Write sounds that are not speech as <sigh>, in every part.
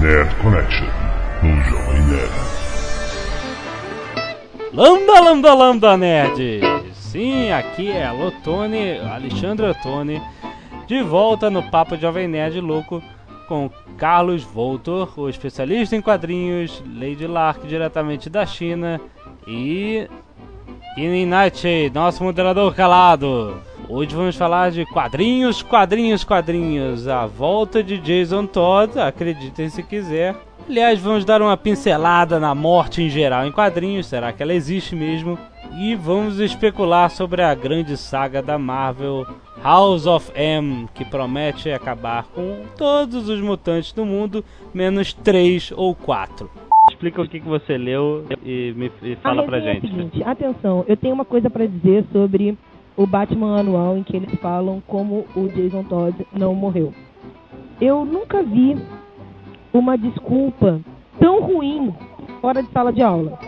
Nerd Connection, no Jovem Nerd. Lambda, lambda, lambda, nerds! Sim, aqui é Alô Tony, Alexandre Tony, de volta no Papo Jovem Nerd Louco com Carlos Voltor, o especialista em quadrinhos, Lady Lark, diretamente da China, e Inin Night, nosso moderador calado. Hoje vamos falar de quadrinhos, quadrinhos, quadrinhos. A volta de Jason Todd, acreditem se quiser. Aliás, vamos dar uma pincelada na morte em geral em quadrinhos, será que ela existe mesmo? E vamos especular sobre a grande saga da Marvel House of M, que promete acabar com todos os mutantes do mundo, menos três ou quatro. Explica o que, que você leu e me e fala a pra gente. É a seguinte, atenção, eu tenho uma coisa pra dizer sobre o Batman anual em que eles falam como o Jason Todd não morreu. Eu nunca vi uma desculpa tão ruim fora de sala de aula.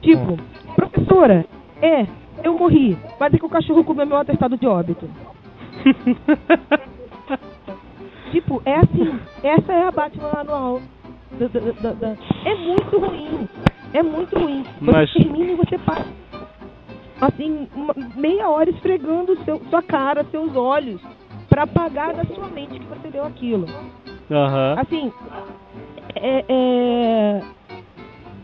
Tipo, professora, é, eu morri, mas é que o cachorro comeu meu atestado de óbito. <laughs> Tipo, é assim, essa é a Batman anual. Da- da- da- É muito ruim. É muito ruim. Você Mas- termina e você passa. Assim, uma- meia hora esfregando seu, sua cara, seus olhos, pra apagar da sua mente que você deu aquilo. Aham. Assim, é, é,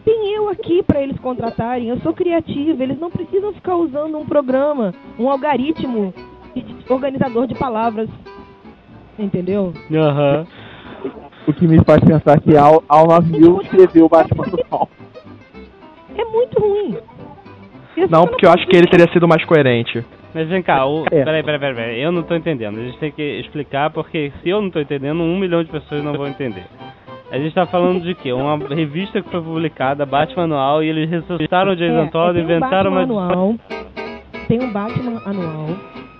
tem eu aqui pra eles contratarem. Eu sou criativa. Eles não precisam ficar usando um programa, um algoritmo de- organizador de palavras. Entendeu? Aham. O que me faz pensar que Al, Al 9000 escreveu o Batman <laughs> do Sol. É muito ruim. Isso Não, porque eu acho que ele teria sido mais coerente. Mas vem cá, o... É. peraí, peraí, peraí, peraí, eu não tô entendendo. A gente tem que explicar porque se eu não tô entendendo, um milhão de pessoas não vão entender. A gente tá falando de quê? Uma revista que foi publicada, Batman Anual, e eles ressuscitaram o Jason É, Todd, tem um inventaram Batman uma. anual. Tem um Batman anual.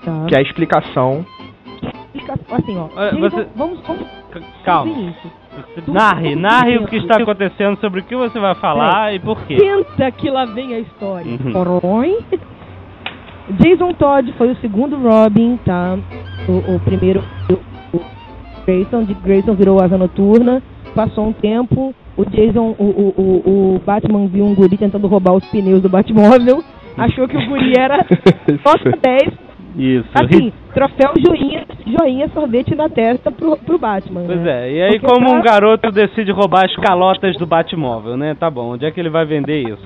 Tá? Que é a explicação. Explica- Assim, ó. Jason- você- Vamos, vamos Calma. <laughs> Narre, narre o que está acontecendo, sobre o que você vai falar e por quê. Tenta que lá vem a história. Uhum. Jason Todd foi o segundo Robin, tá? O, o primeiro o, Grayson, de Grayson virou Asa Noturna. Passou um tempo, o Jason, o, o, o, o Batman viu um guri tentando roubar os pneus do Batmóvel. <laughs> Achou que o guri era <laughs> nota 10. Isso. Assim, troféu joinha, joinha sorvete na testa pro, pro Batman. Pois né? é, e aí Porque como pra- um garoto decide roubar as calotas do Batmóvel, né? Tá bom, onde é que ele vai vender isso?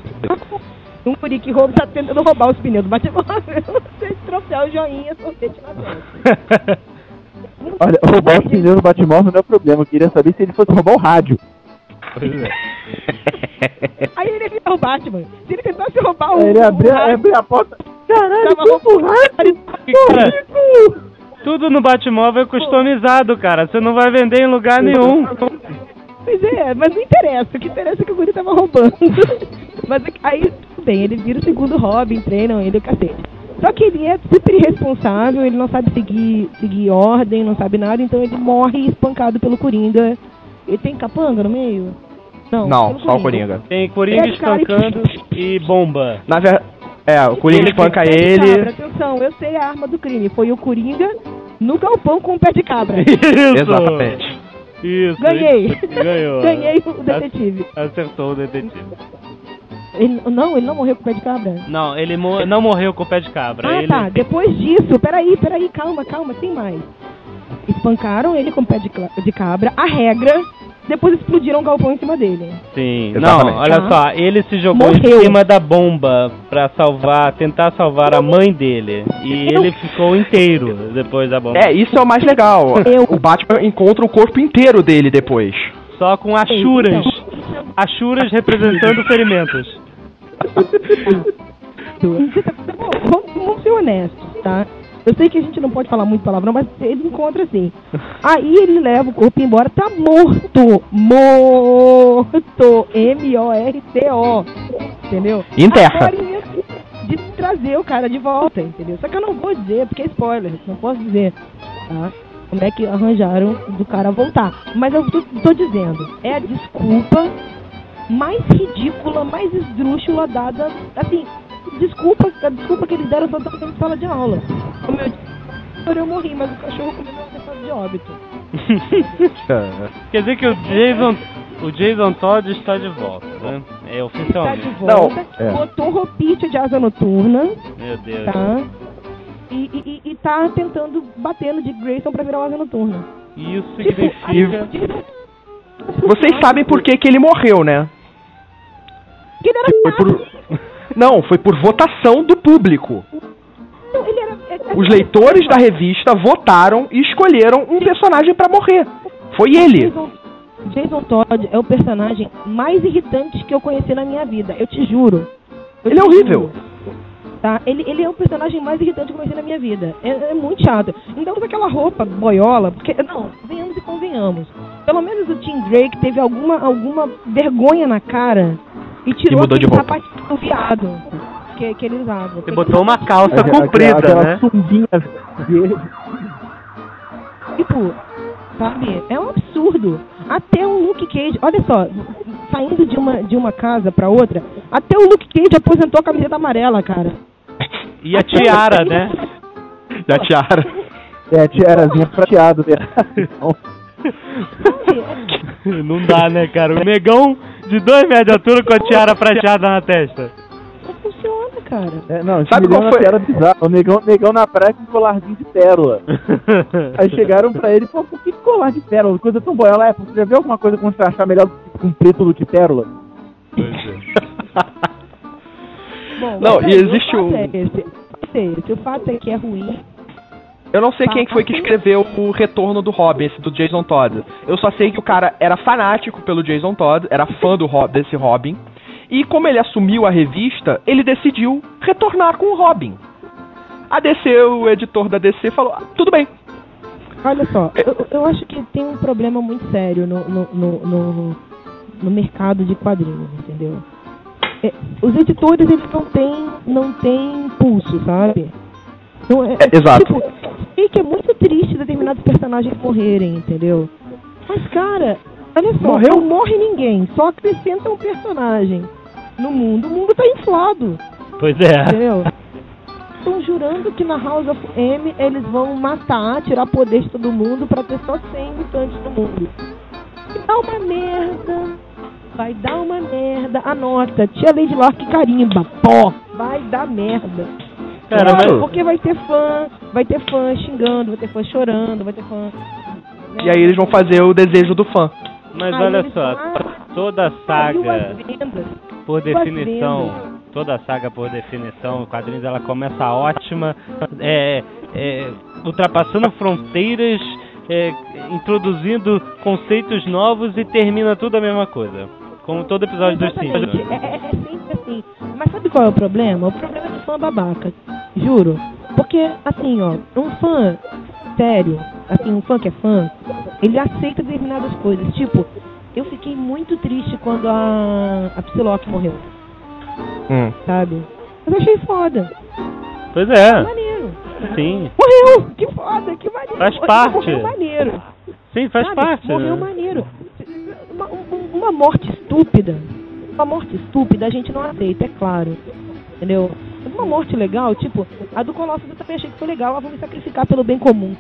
Um guri que rouba, tá tentando roubar os pneus do Batmóvel. <laughs> Troféu joinha sorvete na testa. <laughs> Olha, roubar os pneus do Batmóvel não é problema. Eu queria saber se ele fosse roubar o rádio. Pois é. Aí ele viu o Batman. Se ele tentasse roubar o. Ele abriu, o rádio, abriu a porta. Caralho, tava que roubando o rádio. Cara, tudo no Batmóvel é customizado, cara. Você não vai vender em lugar nenhum. Pois é, mas não interessa. O que interessa é que o guri tava roubando. <laughs> mas é que- aí, tudo bem, ele vira o segundo Robin, treinam ele o cacete. Só que ele é super irresponsável, ele não sabe seguir, seguir ordem, não sabe nada, então ele morre espancado pelo Coringa. Ele tem capanga no meio? Não, Não, só o Coringa. Tem Coringa É, cara, espancando e bomba. Na verdade. É, o Coringa espanca Pé de ele. Cabra, atenção, eu sei a arma do crime. Foi o Coringa no galpão com o pé de cabra. <laughs> Isso! Exatamente. Isso. Ganhei. isso. Ganhou. <laughs> Ganhei o detetive. Acertou o detetive. Ele, não, ele não morreu com o pé de cabra. Não, ele mo- não morreu com o pé de cabra. Ah, ele... tá. Depois disso, peraí, peraí, calma, calma, tem mais. Espancaram ele com o pé de, de cabra, a regra, depois explodiram o galpão em cima dele. Sim. Exatamente. Não, olha Tá. só. Ele se jogou Morreu. em cima da bomba pra salvar, tentar salvar a mãe dele. E Eu- ele ficou inteiro depois da bomba. É, isso é o mais legal. Eu- O Batman encontra o corpo inteiro dele depois. Só com achuras. Então. Achuras representando ferimentos. Tá- vamos ser honestos, tá? Eu sei que a gente não pode falar muito palavrão, mas ele encontra assim. Aí ele leva o corpo embora, tá morto. Morto. M-O-R-T-O. Entendeu? Enterra. De trazer o cara de volta, entendeu? Só que eu não vou dizer, porque é spoiler, não posso dizer, tá? Como é que arranjaram do cara voltar. Mas eu tô, tô dizendo, é a desculpa mais ridícula, mais esdrúxula dada, assim, desculpa, a desculpa que eles deram só dentro de sala de aula. Como eu disse, eu morri, mas o cachorro comeu meu atestado de óbito. <laughs> Quer dizer que o Jason, o Jason Todd está de volta, né? É Tá de oficialmente. volta, é. botou roupinha de asa noturna, Meu Deus. tá? E, e, e- e tá tentando bater no Dick Grayson pra virar uma asa noturna. Isso Tipo, significa. a- Vocês sabem por que, que ele morreu, né? Que ele era Foi por... Não, foi por votação do público. Não, era. é- é- Os leitores da revista votaram e escolheram um personagem pra morrer. Foi ele. Jason, Todd é o personagem mais irritante que eu conheci na minha vida. Eu te juro. Eu Ele é te horrível. juro. Tá? Ele, ele é o personagem mais irritante que eu conheci na minha vida. É, é muito chato. Ainda usa aquela roupa boiola, porque. Não, venhamos e convenhamos. Pelo menos o Tim Drake teve alguma, alguma vergonha na cara e tirou E mudou de roupa. sapatinho viado que, que ele usava. Você Aquele botou uma calça Aquela- comprida, aquela né? verde. Tipo, sabe? É um absurdo. Até o Luke Cage, olha só, saindo de uma, de uma casa pra outra, até o Luke Cage aposentou a camiseta amarela, cara. E a tiara, né? <laughs> Da tiara. É, tiarazinha prateado dela. <laughs> Então, Sabe? Não dá, né, cara? O negão de dois metros de altura com a tiara prateada na testa. Não funciona, cara. é, não, Sabe qual uma foi? piada bizarra. O negão, negão na praia com um colarzinho de pérola. <laughs> Aí chegaram pra ele, pô, por que colar de pérola? Coisa tão boa. Ela é, você já viu alguma coisa achar melhor com preto do que pérola? Bom, Não, e existe o um- é esse. É esse. O fato é que é ruim. Eu não sei quem que foi que escreveu o retorno do Robin, esse do Jason Todd. Eu só sei que o cara era fanático pelo Jason Todd, era fã do desse Robin. E como ele assumiu a revista, ele decidiu retornar com o Robin. A DC, o editor da DC, falou: "Ah, tudo bem. Olha só, eu, eu acho que tem um problema muito sério no, no, no, no, no mercado de quadrinhos, entendeu? É, os editores, eles não têm, não têm pulso, sabe? Não é, É, exato. Tipo, sei que é muito triste determinados personagens morrerem, entendeu? Mas, cara, olha só, Morreu? não morre ninguém, só acrescenta um personagem no mundo. O mundo tá inflado. Pois é. Entendeu? Estão jurando que na House of M eles vão matar, tirar poder de todo mundo pra ter só 100 mutantes no mundo. Vai dar uma merda. Vai dar uma merda. Anota, tia Lady Locke carimba. Pó. Vai dar merda. Cara, mas- Porque vai ter fã, vai ter fã xingando, vai ter fã chorando, vai ter fã. né? E aí eles vão fazer o desejo do fã. Mas Aí olha só, ah, toda saga, por definição, toda saga por definição, quadrinhos ela começa ótima, é, é, ultrapassando fronteiras, é, introduzindo conceitos novos e termina tudo a mesma coisa. Como todo episódio dos Exatamente. Simpsons. É, é- é sempre assim. Mas sabe qual é o problema? O problema é do fã babaca. Juro. Porque, assim, ó, um fã sério, assim, um fã que é fã, ele aceita determinadas coisas. Tipo, eu fiquei muito triste quando a, a Psylocke morreu, Hum. sabe? Eu achei foda. Pois é, Maneiro. sim, Morreu! Que foda, que maneiro. Faz parte. Morreu maneiro. sim, faz Sabe? parte. Morreu né? maneiro. Uma, um- uma morte estúpida. Uma morte estúpida a gente não aceita, é claro. Entendeu? Uma morte legal, tipo, a do Colossus eu também achei que foi legal, ela vou me sacrificar pelo bem comum.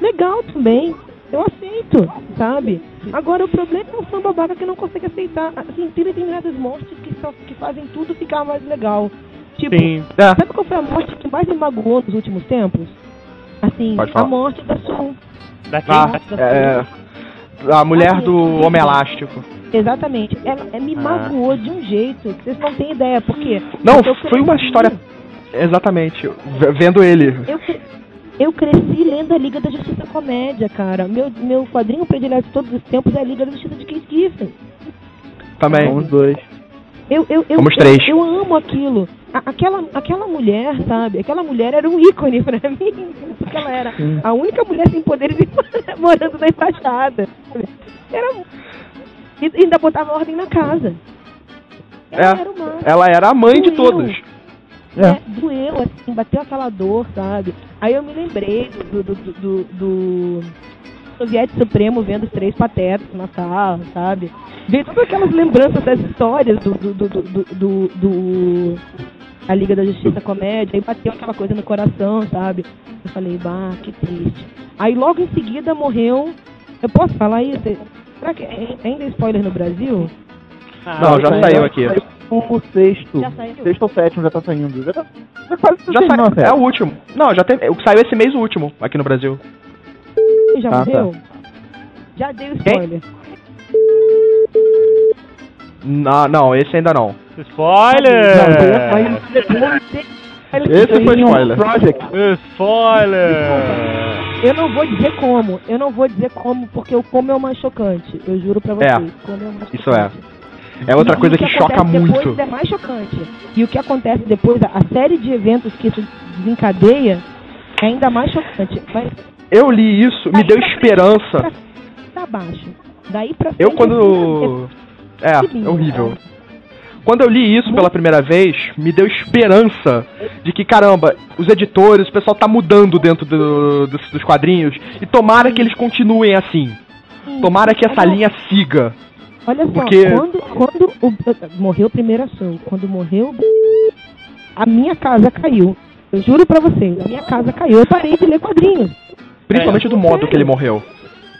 Legal também. Eu aceito, sabe? Agora o problema é o fã babaca que não consegue aceitar. Assim, tem determinadas mortes que, só, que fazem tudo ficar mais legal. Tipo, Sim, É, sabe qual foi a morte que mais me magoou nos últimos tempos? Assim, a morte da Sul. daqui. ah, é, a mulher do Homem Elástico. Exatamente. Ela, ela me Ah. magoou de um jeito que vocês não têm ideia. Porque Não, eu foi uma cresci- história. Exatamente. Vendo ele. Eu, cre- eu cresci lendo a Liga da Justiça Comédia, cara. Meu, meu quadrinho predileto de todos os tempos é a Liga da Justiça de Keith Giffen. Também. Somos dois. Eu, eu, eu, Somos eu- três. Eu, amo aquilo. A- aquela, aquela mulher, sabe? Aquela mulher era um ícone pra <laughs> mim. Porque ela era a única mulher sem poderes <laughs> morando na embaixada. Era. E ainda botava ordem na casa. Ela É, era uma. Ela era a mãe de Doeu. todos. É. É, doeu, assim, bateu aquela dor, sabe? Aí eu me lembrei do, do, do, do, do Soviete Supremo vendo os três patetas na sala, sabe? Veio todas aquelas lembranças das histórias do, do, do, do, do, do- a Liga da Justiça Comédia, aí bateu aquela coisa no coração, sabe? Eu falei, bah, que triste. Aí logo em seguida morreu Eu posso falar isso? Será que é- ainda é spoiler no Brasil? Ah, Não, já Saiu- saiu aqui. saiu O sexto. Já saiu? Sexto ou sétimo já tá saindo. Já tá. Já quase Já saiu. É série. o último. Não, já tem. o que Saiu esse mês o último aqui no Brasil. Já Ah, morreu? Já dei o Quem? spoiler. Não, não, esse ainda não. Spoiler! Não, Esse foi spoiler. Project. Spoiler! Eu não vou dizer como. Eu não vou dizer como, porque o como é o mais chocante. Eu juro pra vocês. como é o mais Isso é. É outra E coisa o que choca muito. É mais chocante. E o que acontece depois, a série de eventos que isso desencadeia, é ainda mais chocante. Mas Eu li isso, me deu esperança. tá abaixo. Daí pra Eu frente, quando. É, é horrível. Quando eu li isso pela primeira vez, me deu esperança de que, caramba, os editores, o pessoal tá mudando dentro do- dos, dos quadrinhos. E tomara que eles continuem assim. Tomara que essa linha siga. Olha só, porque- quando, quando o, morreu o primeiro assunto, quando morreu a minha casa caiu. Eu juro pra vocês, a minha casa caiu. Eu parei de ler quadrinhos. Principalmente do modo que ele morreu.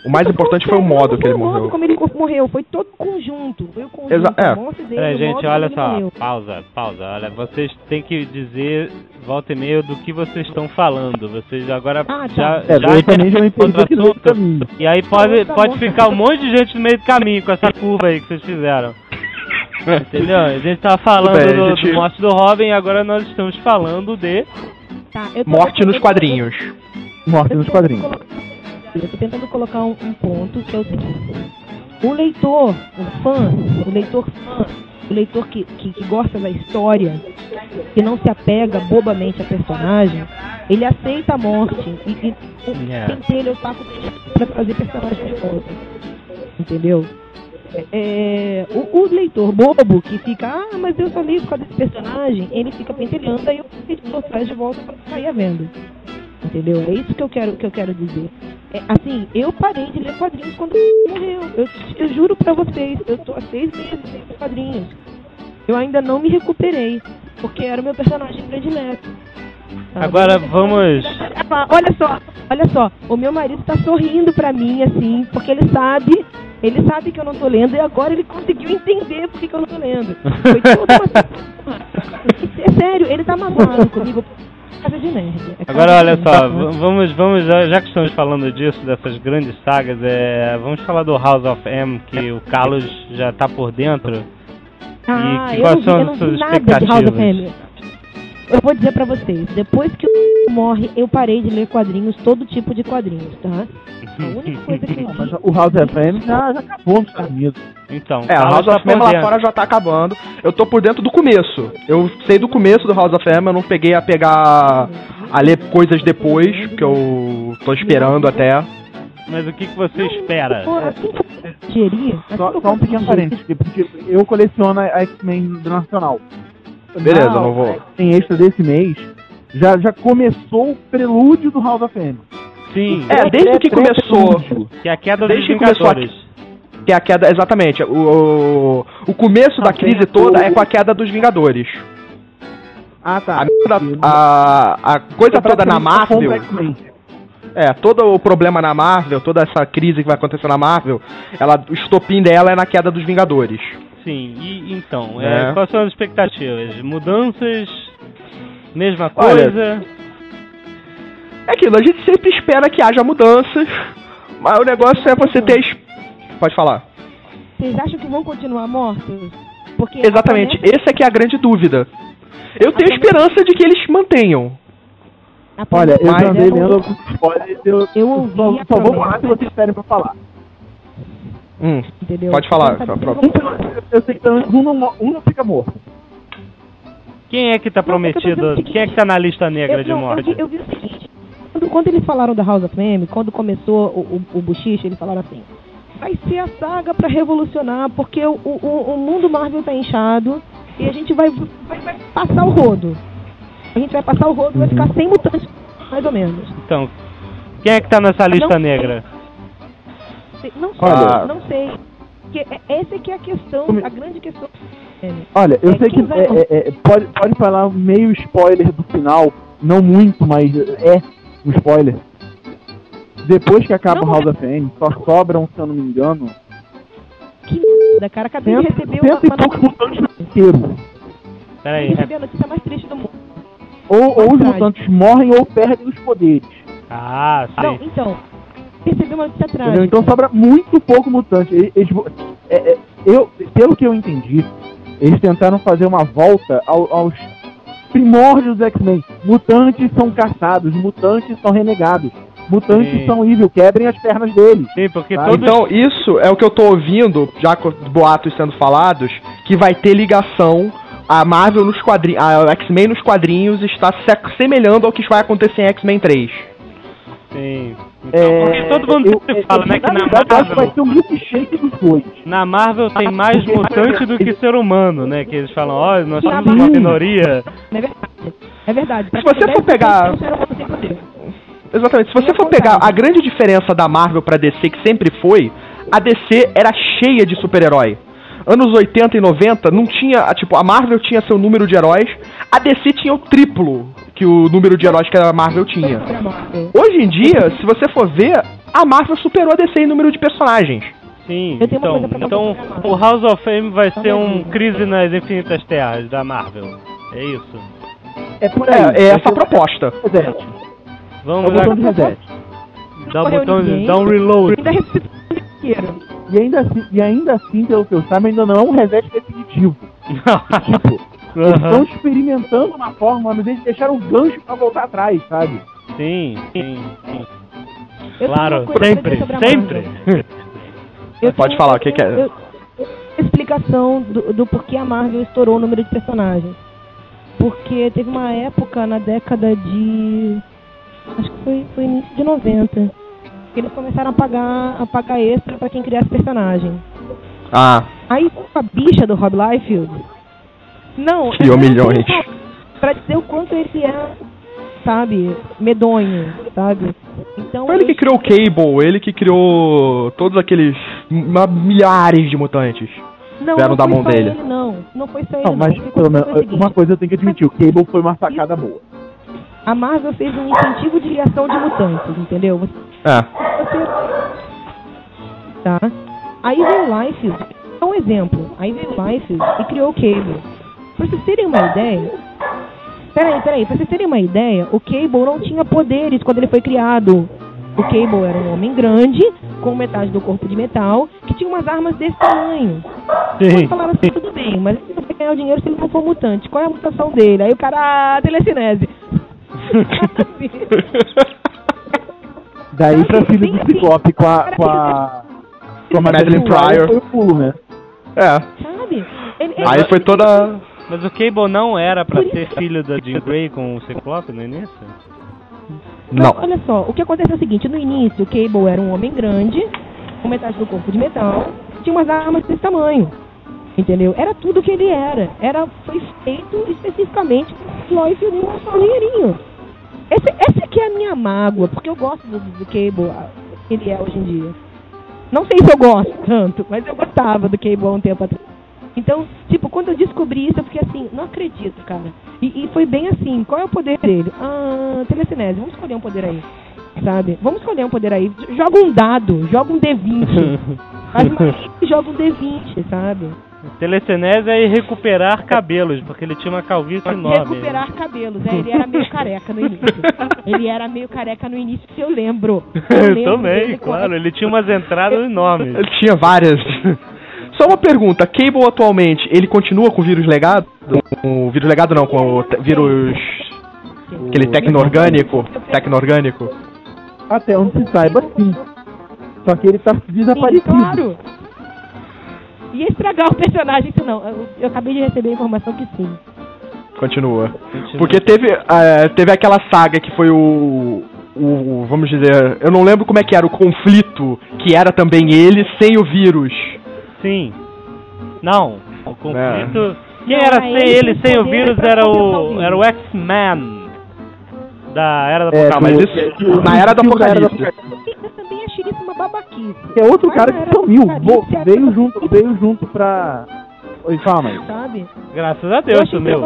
O mais importante foi o modo que ele o morreu. como ele morreu, foi todo o conjunto. Foi o conjunto, Exa- é. dele, Peraí, gente, olha só. morreu. Pausa, pausa. Olha, vocês têm que dizer volta e meia do que vocês estão falando. Vocês agora Ah, tá. já, É, já eu também já me perdi assunto. caminho. E aí pode, Tá pode ficar um monte de gente no meio do caminho com essa curva aí que vocês fizeram. <laughs> Entendeu? A gente tava falando bem, do, gente- do morte do Robin e agora nós estamos falando de. Tá, eu tô- Morte nos quadrinhos. Morte nos quadrinhos. Eu tô tentando colocar um, um ponto que é o seguinte. O leitor, o fã, o leitor fã, o leitor que, que, que gosta da história, que não se apega bobamente a personagem, ele aceita a morte e, e Yeah. tem dele eu taco pra trazer personagem de volta. Entendeu? É, é, o, o leitor bobo que fica, ah, mas eu só li por causa desse personagem, ele fica pentelhando, aí o editor traz de volta pra sair a venda. Entendeu? É isso que eu quero, que eu quero dizer. É, assim, eu parei de ler quadrinhos quando morreu. Eu, eu juro pra vocês, eu tô há seis meses sem ler quadrinhos. Eu ainda não me recuperei, porque era o meu personagem predileto. sabe? Agora vamos. Ah, Olha só, olha só, o meu marido tá sorrindo pra mim, assim, porque ele sabe, ele sabe que eu não tô lendo e agora ele conseguiu entender por que eu não tô lendo. Foi toda uma... <laughs> É sério, ele tá mamando comigo. Casa de nerd. É Agora olha nerd. só, vamos, vamos, já que estamos falando disso, dessas grandes sagas, é, vamos falar do House of M, que o Carlos já tá por dentro. Ah, e quais são as suas expectativas? Eu vou dizer pra vocês, depois que o morre, eu parei de ler quadrinhos, todo tipo de quadrinhos, tá? A única coisa que <laughs> eu vi... o House FM já, já acabou nos Estados Unidos. Então, É, a Carlos House tá of M por lá fora já tá acabando. Eu tô por dentro do começo. Eu sei do começo do House of M, eu não peguei a pegar. a ler coisas depois, que eu tô esperando até. Mas o que, que você espera? Só, só um pequeno parênteses, porque eu coleciono a X-Men do Nacional. Beleza, não vou. Tem extra desse mês, já, já começou o prelúdio do House of M. Sim, É, desde que começou. que é a queda dos desde que começou a- Vingadores. Que é a queda, exatamente. O, o, o começo da Ah, crise toda é com a queda dos Vingadores. Ah, tá. A, a coisa toda na Marvel. É, todo o problema na Marvel, toda essa crise que vai acontecer na Marvel, ela, o estopim dela é na queda dos Vingadores. Sim, e então, é, É. quais são as expectativas? Mudanças? Mesma Olha, coisa? É aquilo, a gente sempre espera que haja mudanças, mas o negócio é você ter. es- Pode falar. Vocês acham que vão continuar mortos? Porque Exatamente, essa é que é a grande dúvida. Eu tenho A esperança de que eles mantenham. Olha, eu já andei é- lendo eu, Eu ouvi só, a só vou falar se vocês esperem pra falar. Hum, Entendeu? Pode falar, Então, eu sei que pelo menos um não, um não fica morto. Quem é que tá Não, o prometido? seguinte, Quem é que tá na lista negra eu, de não, morte? Eu vi, eu vi o seguinte, quando, quando eles falaram da House of M, quando começou o, o, o buchiche, eles falaram assim, vai ser a saga pra revolucionar, porque o, o, o mundo Marvel tá inchado e a gente vai, vai, vai passar o rodo. A gente vai passar o rodo e vai ficar sem mutantes, mais ou menos. Então, quem é que tá nessa lista Não- negra? Sei- Não sei, Olha- não sei. É- essa é que é a questão, a grande questão. É, Olha, eu É, sei que vai- é, é, é, pode, pode falar meio spoiler do final, não muito, mas é um spoiler. depois que acaba Não, o House of M, só sobram, se eu não me engano, Que merda, cara. Acabei de cento, receber uma, cento e uma poucos notícia. mutantes inteiros. Peraí, Recebi a notícia mais triste do mundo. Ou, ou os mutantes morrem ou perdem os poderes. Ah, Não, sim. então. Recebi uma notícia trágica. Então sobra muito pouco mutante. Eles- eles vo- é, é, eu, pelo que eu entendi, eles tentaram fazer uma volta ao- aos primórdios do X-Men. Mutantes são caçados, mutantes são renegados, mutantes Sim. são evil, quebrem as pernas deles. Sim, porque Ah, todos. Então, isso é o que eu tô ouvindo, já com boatos sendo falados, que vai ter ligação. A Marvel nos quadrinhos. A X-Men nos quadrinhos está se semelhando ao que vai acontecer em X-Men 3. Sim. É, porque todo mundo eu- sempre eu- fala, né, que na eu acho que vai Marvel, ser um milkshake dos dois. na Marvel tem mais Porque- mutante do que ser humano, né? Que eles falam, ó, nós somos uma minoria. Não é verdade. É verdade. Se você for pegar-. Exatamente. Se você for pegar a grande diferença da Marvel pra DC, que sempre foi, a DC era cheia de super-herói. Anos 80 e 90 não tinha, tipo, a Marvel tinha seu número de heróis, a DC tinha o triplo que o número de heróis que a Marvel tinha. Hoje em dia, se você for ver, a Marvel superou a DC em número de personagens. Sim, então, então o House of Fame vai ser um. Crise nas Infinitas Terras da Marvel. É isso. É por aí. É, é essa a proposta. reset. É Vamos o botão de lá, reset. dá o Correu botão de ninguém. dá um reload. E ainda, assim, e ainda assim, pelo que eu saiba, ainda não é um reset definitivo. <laughs> Tipo, eles estão experimentando uma forma, mas eles deixaram o gancho pra voltar atrás, sabe? Sim, sim, sim. Eu Claro, sempre, sempre. <laughs> Pode falar, o que que é? eu- eu- explicação do, do porquê a Marvel estourou o número de personagens. Porque teve uma época na década de. Acho que foi, foi início de 90. Que eles começaram a pagar, a pagar extra pra quem criasse personagem. Ah, Aí a bicha do Rob Liefeld. Não, Criou não milhões. Pra dizer o quanto ele é, sabe, medonho, sabe? Então. foi ele que criou o Cable, ele que criou todos aqueles milhares de mutantes. Não, vieram não da foi mão só dele. Ele, não, não foi só ele. Não, mas O que pelo menos, uma coisa eu tenho que admitir, o Cable foi uma sacada boa. A Marvel fez um incentivo de criação de mutantes, entendeu? Você, É. você- tá? Aí veio o Liefeld, é um exemplo. Aí veio o Liefeld e criou o Cable. Pra vocês terem uma ideia. Peraí, peraí, pra vocês terem uma ideia, o Cable não tinha poderes quando ele foi criado. O Cable era um homem grande, com metade do corpo de metal, que tinha umas armas desse tamanho. Sim. Falaram assim, tudo bem, mas ele não vai ganhar o dinheiro se ele não for mutante. Qual é a mutação dele? Aí o cara, ah, telecinese. <laughs> <laughs> Daí pra filho do. Ciclope com a. com a. com a Madeline Pryor. Foi o pulo, né? É. Sabe? Ele, ele- Aí foi toda. Mas o Cable não era pra ser filho da Jean Grey com o Ciclope no início? Não. Olha só, o que aconteceu é o seguinte, no início o Cable era um homem grande, com metade do corpo de metal, tinha umas armas desse tamanho. Entendeu? Era tudo que ele era. Era, foi feito especificamente Lois e um só dinheirinho. Esse, essa aqui é a minha mágoa, porque eu gosto do, do Cable, ah, que ele é hoje em dia. Não sei se eu gosto <laughs> tanto, mas eu gostava do Cable há um tempo atrás. Então, tipo, quando eu descobri isso, eu fiquei assim, não acredito, cara. E, e foi bem assim, qual é o poder dele? Ah, telecinese, vamos escolher um poder aí. Sabe? Vamos escolher um poder aí. Joga um dado, joga um D20. <laughs> Faz uma joga um D20, sabe? Telecinese é recuperar cabelos, porque ele tinha uma calvície enorme. Recuperar cabelos. É, ele era meio careca no início. <laughs> Ele era meio careca no início, se eu lembro. Eu lembro Também, dele claro. Ele tinha umas entradas enormes. Ele tinha várias. Só uma pergunta, Cable atualmente, ele continua com o vírus legado? Com o vírus legado não, com o vírus. aquele tecno-orgânico? Tecno-orgânico? Até onde se saiba, sim. Só que ele tá Sim, desaparecido. claro. Ia estragar o personagem, isso não. Eu, eu acabei de receber a informação que sim. Continua. Porque teve, eh, teve aquela saga que foi o, o. Vamos dizer. Eu não lembro como é que era o conflito, que era também ele sem o vírus. Sim. Não, o conflito. Quem Não, era aí sem ele ele, sem o vírus, era o o. vírus. Era o X-Men. Da Era da É, mas isso. do- Na era do Apocalipse. Eu também achei isso uma babaquice. É outro cara que sumiu. Apocalipse, era veio Apocalipse. junto, veio junto pra. Oi, fala, mãe. Sabe? Graças a eu Deus, sumiu.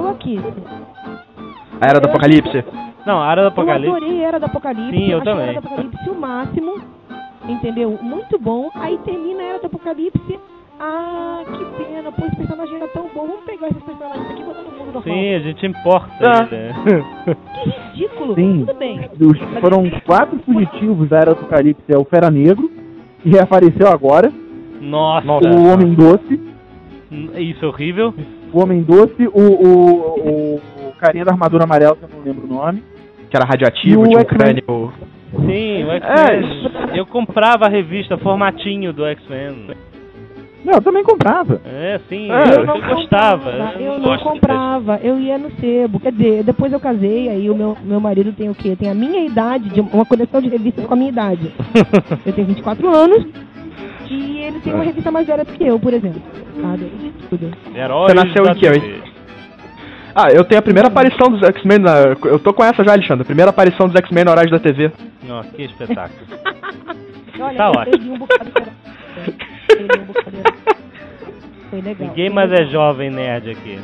A Era do Apocalipse. Não, a Era do Eu Apocalipse. adorei Era do Apocalipse. Sim, eu achei também. Era do Apocalipse o máximo. Entendeu? Muito bom. Aí termina a Era do Apocalipse. Ah, que pena. Pô, esse personagem era tão bom. Vamos pegar esses personagens aqui e botar no mundo normal. Sim, a gente importa Ah. ele. <laughs> Que ridículo. Sim. Tudo bem. Os, foram quatro fugitivos da Era do Apocalipse. É o Fera Negro, que reapareceu agora. Nossa. O Homem Doce. isso é horrível. O Homem Doce, o, o, o, o carinha da armadura amarela, que eu não lembro o nome. Que era radioativo, tinha um crânio. Sim, o É, X-Men. Eu comprava a revista formatinho do X-Men. Não, eu também comprava. É, sim, É. eu, eu gostava. comprava, Eu não comprava, eu ia no sebo. Quer dizer, depois eu casei, aí o meu, meu marido tem o quê? Tem a minha idade, de uma coleção de revistas com a minha idade. <laughs> Eu tenho 24 anos e ele tem uma revista mais velha do que eu, por exemplo. De tudo. Heróis Você nasceu em que, TV. Ah, eu tenho a primeira aparição dos X-Men na. Eu tô com essa já, Alexandre. Primeira aparição dos X-Men na Horário da TV. Nossa, que espetáculo. <laughs> Olha, Tá eu ótimo. perdi um bocado foi legal. Ninguém mais é jovem nerd aqui.